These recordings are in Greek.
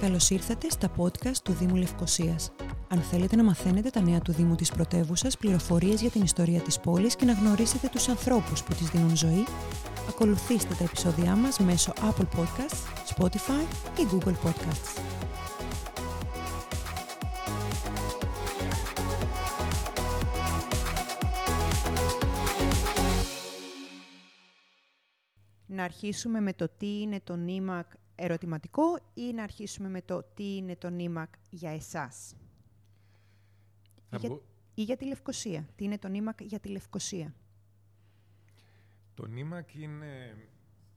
Καλώς ήρθατε στα podcast του Δήμου Λευκοσίας. Αν θέλετε να μαθαίνετε τα νέα του Δήμου της πρωτεύουσας, πληροφορίες για την ιστορία της πόλης και να γνωρίσετε τους ανθρώπους που της δίνουν ζωή, ακολουθήστε τα επεισόδια μας μέσω Apple Podcasts, Spotify ή Google Podcasts. Να αρχίσουμε με το τι είναι το νήμακ ερωτηματικό ή να αρχίσουμε με το τι είναι το νήμακ για εσάς; Ή για, ή για τη Λευκοσία. Τι είναι το νήμακ για τη Λευκοσία; Το νήμακ είναι,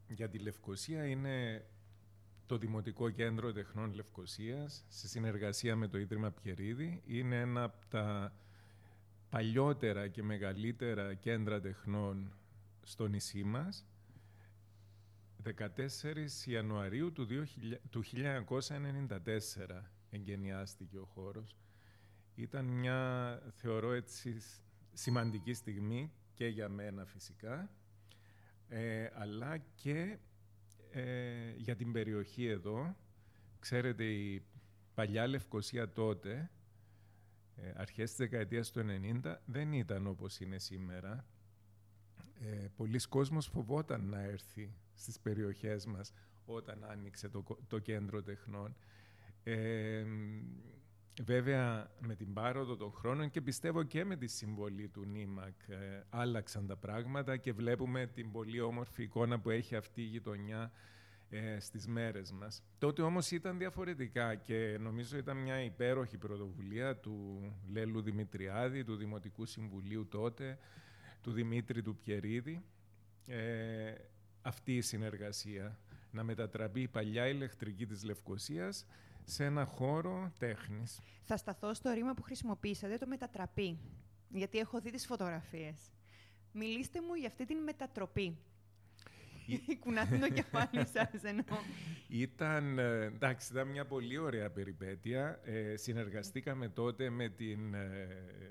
για τη Λευκοσία είναι το Δημοτικό Κέντρο Τεχνών Λευκοσίας σε συνεργασία με το Ίδρυμα Πιερίδη. Είναι ένα από τα παλιότερα και μεγαλύτερα κέντρα τεχνών στο νησί μας 14 Ιανουαρίου του, 1994 εγκαινιάστηκε ο χώρος. Ήταν μια, θεωρώ έτσι, σημαντική στιγμή και για μένα φυσικά, ε, αλλά και ε, για την περιοχή εδώ. Ξέρετε, η παλιά Λευκοσία τότε, ε, αρχές της δεκαετίας του 90, δεν ήταν όπως είναι σήμερα. Ε, πολλοί κόσμος φοβόταν να έρθει στις περιοχές μας όταν άνοιξε το, το κέντρο τεχνών. Ε, βέβαια, με την πάροδο των χρόνων και πιστεύω και με τη συμβολή του ΝΙΜΑΚ ε, άλλαξαν τα πράγματα και βλέπουμε την πολύ όμορφη εικόνα που έχει αυτή η γειτονιά ε, στις μέρες μας. Τότε όμως ήταν διαφορετικά και νομίζω ήταν μια υπέροχη πρωτοβουλία του Λέλου Δημητριάδη, του Δημοτικού Συμβουλίου τότε, του Δημήτρη του Πιερίδη. Ε, αυτή η συνεργασία, να μετατραπεί η παλιά ηλεκτρική της Λευκοσίας σε ένα χώρο τέχνης. Θα σταθώ στο ρήμα που χρησιμοποίησατε, το μετατραπεί, γιατί έχω δει τις φωτογραφίες. Μιλήστε μου για αυτή την μετατροπή. Κουνάτε το κεφάλι σας εννοώ. Ήταν, ε, εντάξει, ήταν μια πολύ ωραία περιπέτεια. Ε, συνεργαστήκαμε τότε με την ε,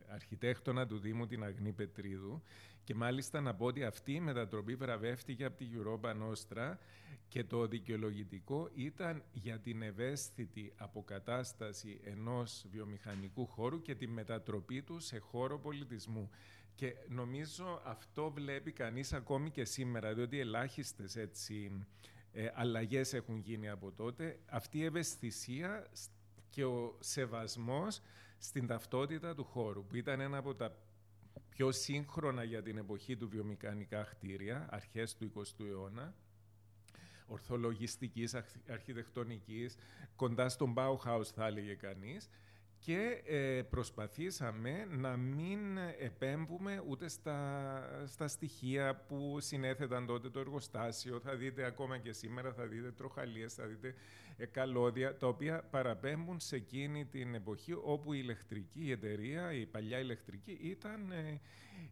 αρχιτέκτονα του Δήμου, την Αγνή Πετρίδου, και μάλιστα να πω ότι αυτή η μετατροπή βραβεύτηκε από τη Europa Nostra και το δικαιολογητικό ήταν για την ευαίσθητη αποκατάσταση ενός βιομηχανικού χώρου και τη μετατροπή του σε χώρο πολιτισμού. Και νομίζω αυτό βλέπει κανείς ακόμη και σήμερα, διότι ελάχιστες έτσι, ε, αλλαγές έχουν γίνει από τότε. Αυτή η ευαισθησία και ο σεβασμός στην ταυτότητα του χώρου, που ήταν ένα από τα πιο σύγχρονα για την εποχή του βιομηχανικά κτίρια, αρχές του 20ου αιώνα, ορθολογιστικής αρχιτεκτονικής, κοντά στον Bauhaus θα έλεγε κανείς, και ε, προσπαθήσαμε να μην επέμβουμε ούτε στα, στα στοιχεία που συνέθεταν τότε το εργοστάσιο. Θα δείτε ακόμα και σήμερα, θα δείτε τροχαλίες, θα δείτε ε, καλώδια, τα οποία παραπέμπουν σε εκείνη την εποχή όπου η ηλεκτρική εταιρεία, η παλιά ηλεκτρική, ήταν ε,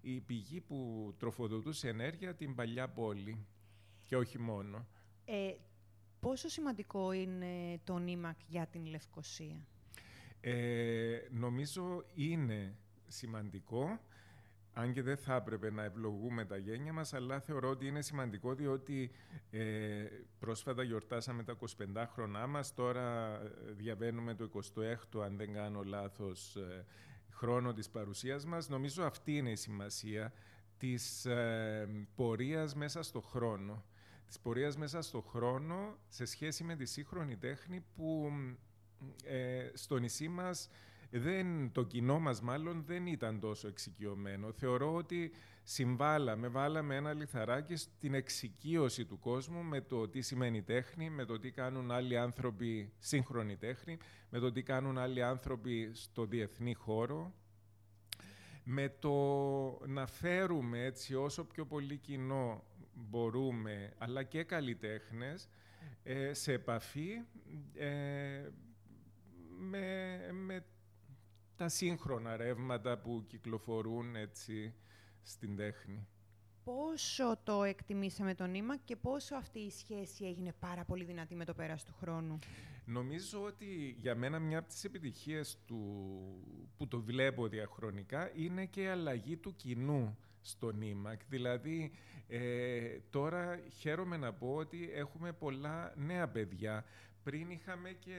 η πηγή που τροφοδοτούσε ενέργεια την παλιά πόλη και όχι μόνο. Ε, πόσο σημαντικό είναι το νήμακ για την Λευκοσία; Ε, νομίζω είναι σημαντικό, αν και δεν θα έπρεπε να ευλογούμε τα γένια μας, αλλά θεωρώ ότι είναι σημαντικό διότι ε, πρόσφατα γιορτάσαμε τα 25 χρονά μας, τώρα ε, διαβαίνουμε το 26ο, αν δεν κάνω λάθος, ε, χρόνο της παρουσίας μας. Νομίζω αυτή είναι η σημασία της ε, πορείας μέσα στο χρόνο. Της πορείας μέσα στο χρόνο σε σχέση με τη σύγχρονη τέχνη που ε, στο νησί μας δεν, το κοινό μας μάλλον δεν ήταν τόσο εξοικειωμένο. Θεωρώ ότι συμβάλαμε, βάλαμε ένα λιθαράκι στην εξοικείωση του κόσμου με το τι σημαίνει τέχνη, με το τι κάνουν άλλοι άνθρωποι σύγχρονη τέχνη, με το τι κάνουν άλλοι άνθρωποι στο διεθνή χώρο, με το να φέρουμε έτσι όσο πιο πολύ κοινό μπορούμε, αλλά και καλλιτέχνες, ε, σε επαφή ε, με, με τα σύγχρονα ρεύματα που κυκλοφορούν έτσι στην τέχνη. Πόσο το εκτιμήσαμε το νήμα και πόσο αυτή η σχέση έγινε πάρα πολύ δυνατή με το πέρας του χρόνου; Νομίζω ότι για μένα μια από τις επιτυχίες του, που το βλέπω διαχρονικά είναι και η αλλαγή του κοινού στο ΝΙΜΑΚ. Δηλαδή, ε, τώρα χαίρομαι να πω ότι έχουμε πολλά νέα παιδιά. Πριν είχαμε και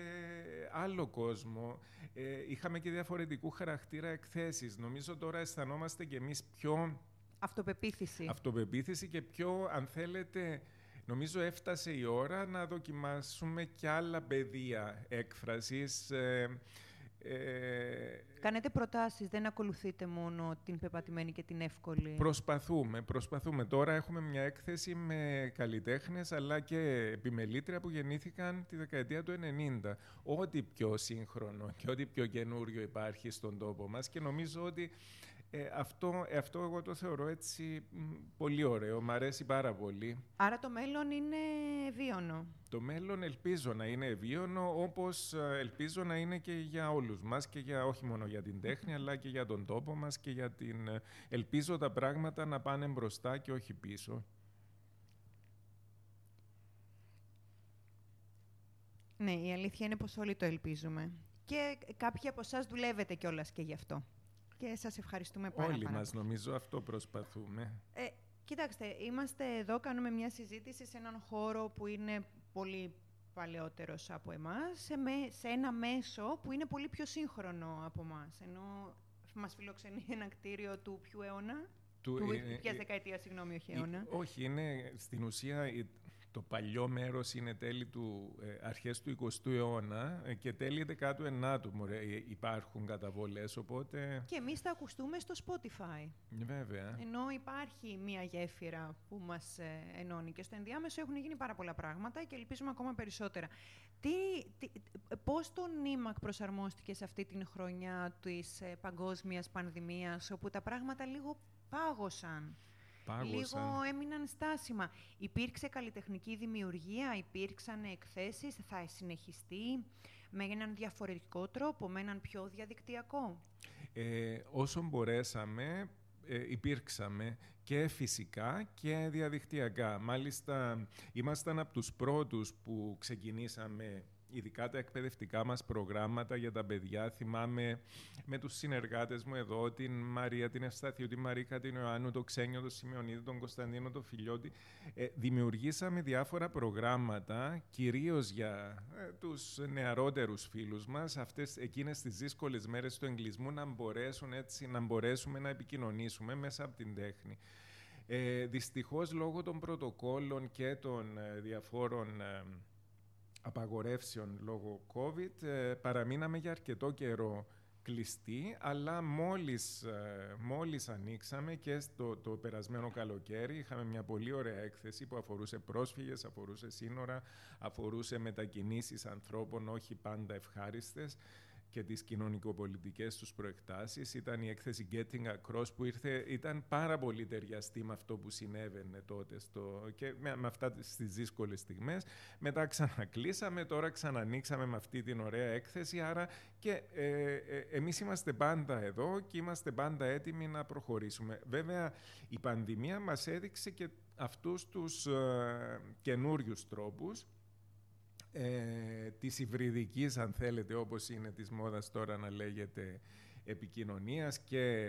άλλο κόσμο, ε, είχαμε και διαφορετικού χαρακτήρα εκθέσεις. Νομίζω τώρα αισθανόμαστε κι εμείς πιο... Αυτοπεποίθηση. Αυτοπεποίθηση και πιο, αν θέλετε, νομίζω έφτασε η ώρα να δοκιμάσουμε κι άλλα πεδία έκφρασης. Ε, ε, Κάνετε προτάσεις, δεν ακολουθείτε μόνο την πεπατημένη και την εύκολη. Προσπαθούμε, προσπαθούμε. Τώρα έχουμε μια έκθεση με καλλιτέχνες αλλά και επιμελήτρια που γεννήθηκαν τη δεκαετία του 90. Ό,τι πιο σύγχρονο και ό,τι πιο καινούριο υπάρχει στον τόπο μας και νομίζω ότι ε, αυτό, ε, αυτό εγώ το θεωρώ έτσι πολύ ωραίο, μ' αρέσει πάρα πολύ. Άρα το μέλλον είναι βίωνο. Το μέλλον ελπίζω να είναι βίωνο, όπως ε, ελπίζω να είναι και για όλους μας και για, όχι μόνο για την τέχνη, αλλά και για τον τόπο μας και για την... Ελπίζω τα πράγματα να πάνε μπροστά και όχι πίσω. Ναι, η αλήθεια είναι πως όλοι το ελπίζουμε. Και κάποιοι από εσάς δουλεύετε κιόλας και γι' αυτό και σας ευχαριστούμε πάρα, Όλοι μας νομίζω αυτό προσπαθούμε. Ε, κοιτάξτε, είμαστε εδώ, κάνουμε μια συζήτηση σε έναν χώρο που είναι πολύ παλαιότερος από εμάς, σε, σε ένα μέσο που είναι πολύ πιο σύγχρονο από εμάς. Ενώ μας φιλοξενεί ένα κτίριο του ποιου αιώνα, του, του, ε, ποιας ε, δεκαετίας, συγγνώμη, όχι αιώνα; όχι, είναι στην ουσία το παλιό μέρος είναι τέλη του, ε, αρχές του 20ου αιώνα ε, και τέλη 19ου μωρέ, ε, υπάρχουν καταβολές, οπότε... Και εμείς θα ακουστούμε στο Spotify. Βέβαια. Ενώ υπάρχει μία γέφυρα που μας ε, ενώνει και στο ενδιάμεσο έχουν γίνει πάρα πολλά πράγματα και ελπίζουμε ακόμα περισσότερα. Τι, τι, πώς το νήμακ προσαρμόστηκε σε αυτή την χρονιά της ε, παγκόσμιας πανδημίας, όπου τα πράγματα λίγο πάγωσαν; Λίγο έμειναν στάσιμα. Υπήρξε καλλιτεχνική δημιουργία, υπήρξαν εκθέσεις, θα συνεχιστεί με έναν διαφορετικό τρόπο, με έναν πιο διαδικτυακό. Ε, όσο μπορέσαμε, ε, υπήρξαμε και φυσικά και διαδικτυακά. Μάλιστα, ήμασταν από τους πρώτους που ξεκινήσαμε ειδικά τα εκπαιδευτικά μας προγράμματα για τα παιδιά. Θυμάμαι με τους συνεργάτες μου εδώ, την Μαρία, την Ευσταθίου, την Μαρίκα, την Ιωάννου, τον Ξένιο, τον Σιμεωνίδη, τον Κωνσταντίνο, τον Φιλιώτη. Ε, δημιουργήσαμε διάφορα προγράμματα, κυρίως για ε, τους νεαρότερους φίλους μας, αυτές, εκείνες τις δύσκολες μέρες του εγκλισμού, να, μπορέσουν έτσι, να μπορέσουμε να επικοινωνήσουμε μέσα από την τέχνη. Ε, δυστυχώς, λόγω των πρωτοκόλων και των ε, διαφόρων ε, απαγορεύσεων λόγω COVID ε, παραμείναμε για αρκετό καιρό κλειστοί, αλλά μόλις, ε, μόλις ανοίξαμε και στο το περασμένο καλοκαίρι είχαμε μια πολύ ωραία έκθεση που αφορούσε πρόσφυγες, αφορούσε σύνορα, αφορούσε μετακινήσεις ανθρώπων, όχι πάντα ευχάριστες και τις κοινωνικοπολιτικές τους προεκτάσεις. Ήταν η έκθεση Getting Across που ήρθε, ήταν πάρα πολύ ταιριαστή με αυτό που συνέβαινε τότε στο, και με, με αυτά στις δύσκολες στιγμές. Μετά ξανακλείσαμε, τώρα ξανανοίξαμε με αυτή την ωραία έκθεση, άρα και ε, ε, εμείς είμαστε πάντα εδώ και είμαστε πάντα έτοιμοι να προχωρήσουμε. Βέβαια, η πανδημία μας έδειξε και αυτούς τους ε, καινούριους τρόπους ε, της υβριδικής, αν θέλετε, όπως είναι της μόδας τώρα να λέγεται, επικοινωνίας και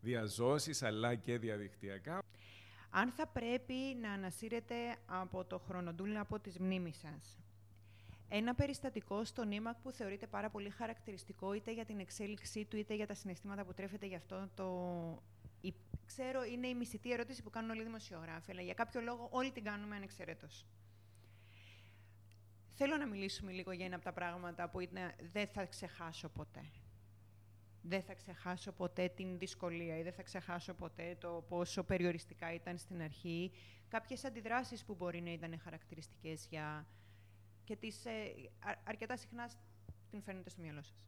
διαζώσεις, αλλά και διαδικτυακά. Αν θα πρέπει να ανασύρετε από το χρονοτούλα από τις μνήμης σας, ένα περιστατικό στο νήμα που θεωρείται πάρα πολύ χαρακτηριστικό είτε για την εξέλιξή του είτε για τα συναισθήματα που τρέφεται γι' αυτό το... Ξέρω, είναι η μισητή ερώτηση που κάνουν όλοι οι δημοσιογράφοι, αλλά για κάποιο λόγο όλοι την κάνουμε ανεξαιρέτως. Θέλω να μιλήσουμε λίγο για ένα από τα πράγματα που είναι, δεν θα ξεχάσω ποτέ. Δεν θα ξεχάσω ποτέ την δυσκολία ή δεν θα ξεχάσω ποτέ το πόσο περιοριστικά ήταν στην αρχή. Κάποιες αντιδράσεις που μπορεί να ήταν χαρακτηριστικές για... και τις, ε, αρκετά συχνά την φαίνεται στο μυαλό σας.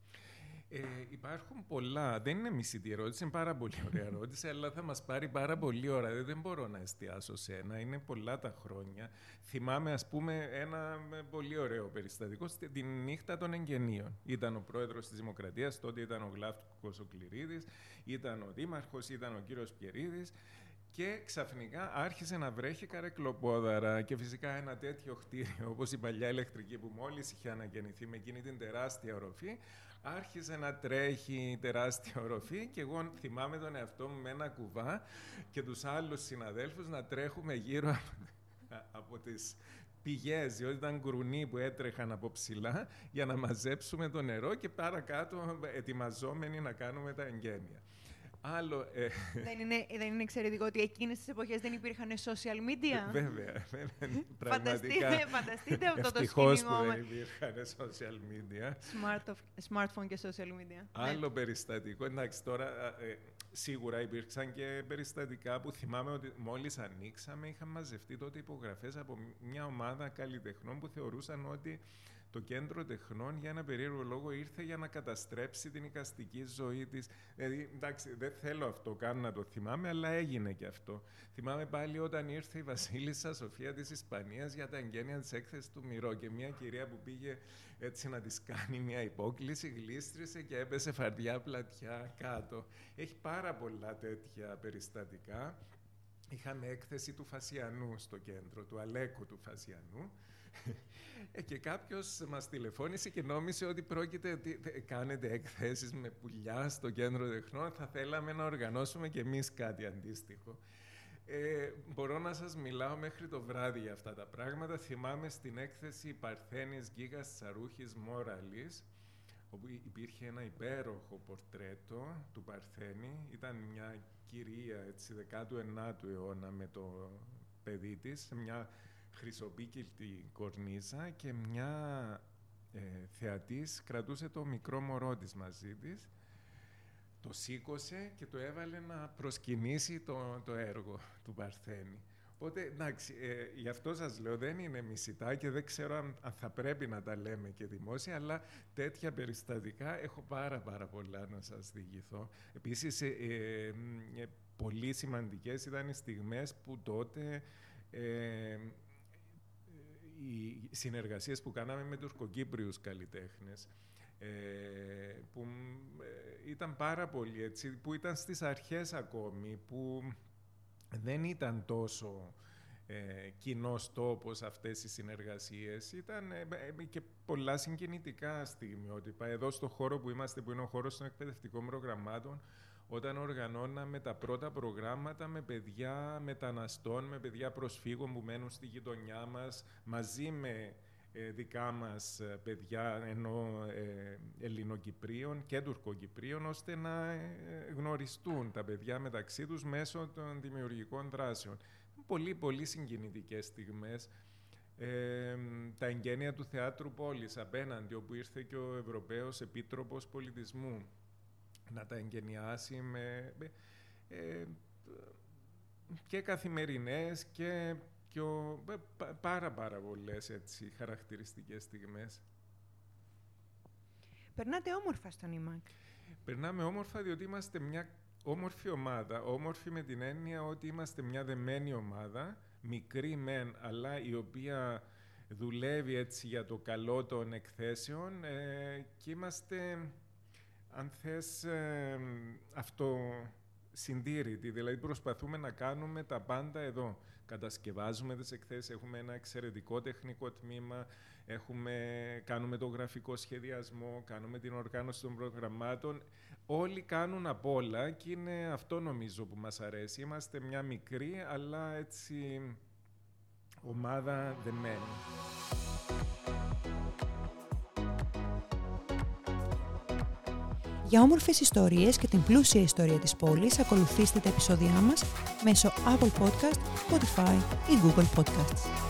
Ε, υπάρχουν πολλά. Δεν είναι μισή τη ερώτηση, είναι πάρα πολύ ωραία ερώτηση, αλλά θα μας πάρει πάρα πολύ ώρα. Δεν μπορώ να εστιάσω σε ένα. Είναι πολλά τα χρόνια. Θυμάμαι, ας πούμε, ένα πολύ ωραίο περιστατικό. Τη νύχτα των εγγενείων. Ήταν ο πρόεδρος της Δημοκρατίας, τότε ήταν ο Γλάφκος ο Κληρίδης, ήταν ο δήμαρχος, ήταν ο κύριος Πιερίδης και ξαφνικά άρχισε να βρέχει καρεκλοπόδαρα και φυσικά ένα τέτοιο κτίριο όπως η παλιά ηλεκτρική που μόλις είχε αναγεννηθεί με εκείνη την τεράστια οροφή άρχισε να τρέχει τεράστια οροφή και εγώ θυμάμαι τον εαυτό μου με ένα κουβά και τους άλλους συναδέλφους να τρέχουμε γύρω από τις πηγές, διότι ήταν γκρουνοί που έτρεχαν από ψηλά για να μαζέψουμε το νερό και παρακάτω ετοιμαζόμενοι να κάνουμε τα εγγένεια. Άλλο, ε... δεν, είναι, δεν είναι εξαιρετικό ότι εκείνες τις εποχές δεν υπήρχαν social media; Βέβαια, βέβαια. Φανταστείτε, φανταστείτε αυτό το σκηνικό. που δεν υπήρχαν social media. Smart of, smartphone και social media. Ναι. Άλλο περιστατικό. Εντάξει, τώρα ε, σίγουρα υπήρξαν και περιστατικά που θυμάμαι ότι μόλις ανοίξαμε είχαν μαζευτεί τότε υπογραφές από μια ομάδα καλλιτεχνών που θεωρούσαν ότι το κέντρο τεχνών για ένα περίεργο λόγο ήρθε για να καταστρέψει την οικαστική ζωή της. Δηλαδή, εντάξει, δεν θέλω αυτό καν να το θυμάμαι, αλλά έγινε και αυτό. Θυμάμαι πάλι όταν ήρθε η Βασίλισσα Σοφία της Ισπανίας για τα εγγένεια της έκθεσης του Μυρό και μια κυρία που πήγε έτσι να της κάνει μια υπόκληση, γλίστρισε και έπεσε φαρδιά πλατιά κάτω. Έχει πάρα πολλά τέτοια περιστατικά. Είχαμε έκθεση του Φασιανού στο κέντρο, του Αλέκου του Φασιανού, ε, και κάποιος μας τηλεφώνησε και νόμισε ότι πρόκειται ότι κάνετε εκθέσεις με πουλιά στο κέντρο τεχνών. Θα θέλαμε να οργανώσουμε κι εμείς κάτι αντίστοιχο. Ε, μπορώ να σας μιλάω μέχρι το βράδυ για αυτά τα πράγματα. Θυμάμαι στην έκθεση Παρθένης Γίγας Τσαρούχης Μόραλης, όπου υπήρχε ένα υπέροχο πορτρέτο του Παρθένη. Ήταν μια κυρία έτσι, 19ου αιώνα με το παιδί της, μια χρυσοπίκυλτη κορνίζα και μια ε, θεατής κρατούσε το μικρό μωρό της μαζί της, το σήκωσε και το έβαλε να προσκυνήσει το, το έργο του Παρθένη. Οπότε, εντάξει, ε, γι' αυτό σας λέω, δεν είναι μισητά και δεν ξέρω αν, θα πρέπει να τα λέμε και δημόσια, αλλά τέτοια περιστατικά έχω πάρα πάρα πολλά να σας διηγηθώ. Επίσης, ε, ε, ε πολύ σημαντικές ήταν οι στιγμές που τότε οι συνεργασίες που κάναμε με τουρκοκύπριους καλλιτέχνες ε, που ε, ήταν πάρα πολύ έτσι, που ήταν στις αρχές ακόμη, που δεν ήταν τόσο ε, κοινός τόπος αυτές οι συνεργασίες. Ήταν ε, ε, και πολλά συγκινητικά στιγμιότυπα. Εδώ στο χώρο που είμαστε, που είναι ο χώρος των εκπαιδευτικών προγραμμάτων, όταν οργανώναμε τα πρώτα προγράμματα με παιδιά μεταναστών, με παιδιά προσφύγων που μένουν στη γειτονιά μας, μαζί με ε, δικά μας ε, παιδιά ενώ ε, Ελληνοκυπρίων και Τουρκοκυπρίων, ώστε να γνωριστούν τα παιδιά μεταξύ τους μέσω των δημιουργικών δράσεων. Πολύ, πολύ συγκινητικές στιγμές. τα εγγένεια του Θεάτρου Πόλης απέναντι, όπου ήρθε και ο Ευρωπαίος Επίτροπος Πολιτισμού να τα εγκαινιάσει με, ε, και καθημερινές και, και ο, πάρα πάρα πολλές έτσι, χαρακτηριστικές στιγμές. Περνάτε όμορφα στον ΙΜΑΚ. Περνάμε όμορφα διότι είμαστε μια όμορφη ομάδα. Όμορφη με την έννοια ότι είμαστε μια δεμένη ομάδα, μικρή μεν, αλλά η οποία δουλεύει έτσι για το καλό των εκθέσεων ε, και είμαστε αν θες, ε, αυτό συντήρητη, δηλαδή προσπαθούμε να κάνουμε τα πάντα εδώ. Κατασκευάζουμε τις εκθέσεις, έχουμε ένα εξαιρετικό τεχνικό τμήμα, έχουμε, κάνουμε το γραφικό σχεδιασμό, κάνουμε την οργάνωση των προγραμμάτων. Όλοι κάνουν απ' όλα και είναι αυτό νομίζω που μας αρέσει. Είμαστε μια μικρή, αλλά έτσι ομάδα δεμένη. Για όμορφες ιστορίες και την πλούσια ιστορία της πόλης, ακολουθήστε τα επεισόδια μας μέσω Apple Podcast, Spotify ή Google Podcasts.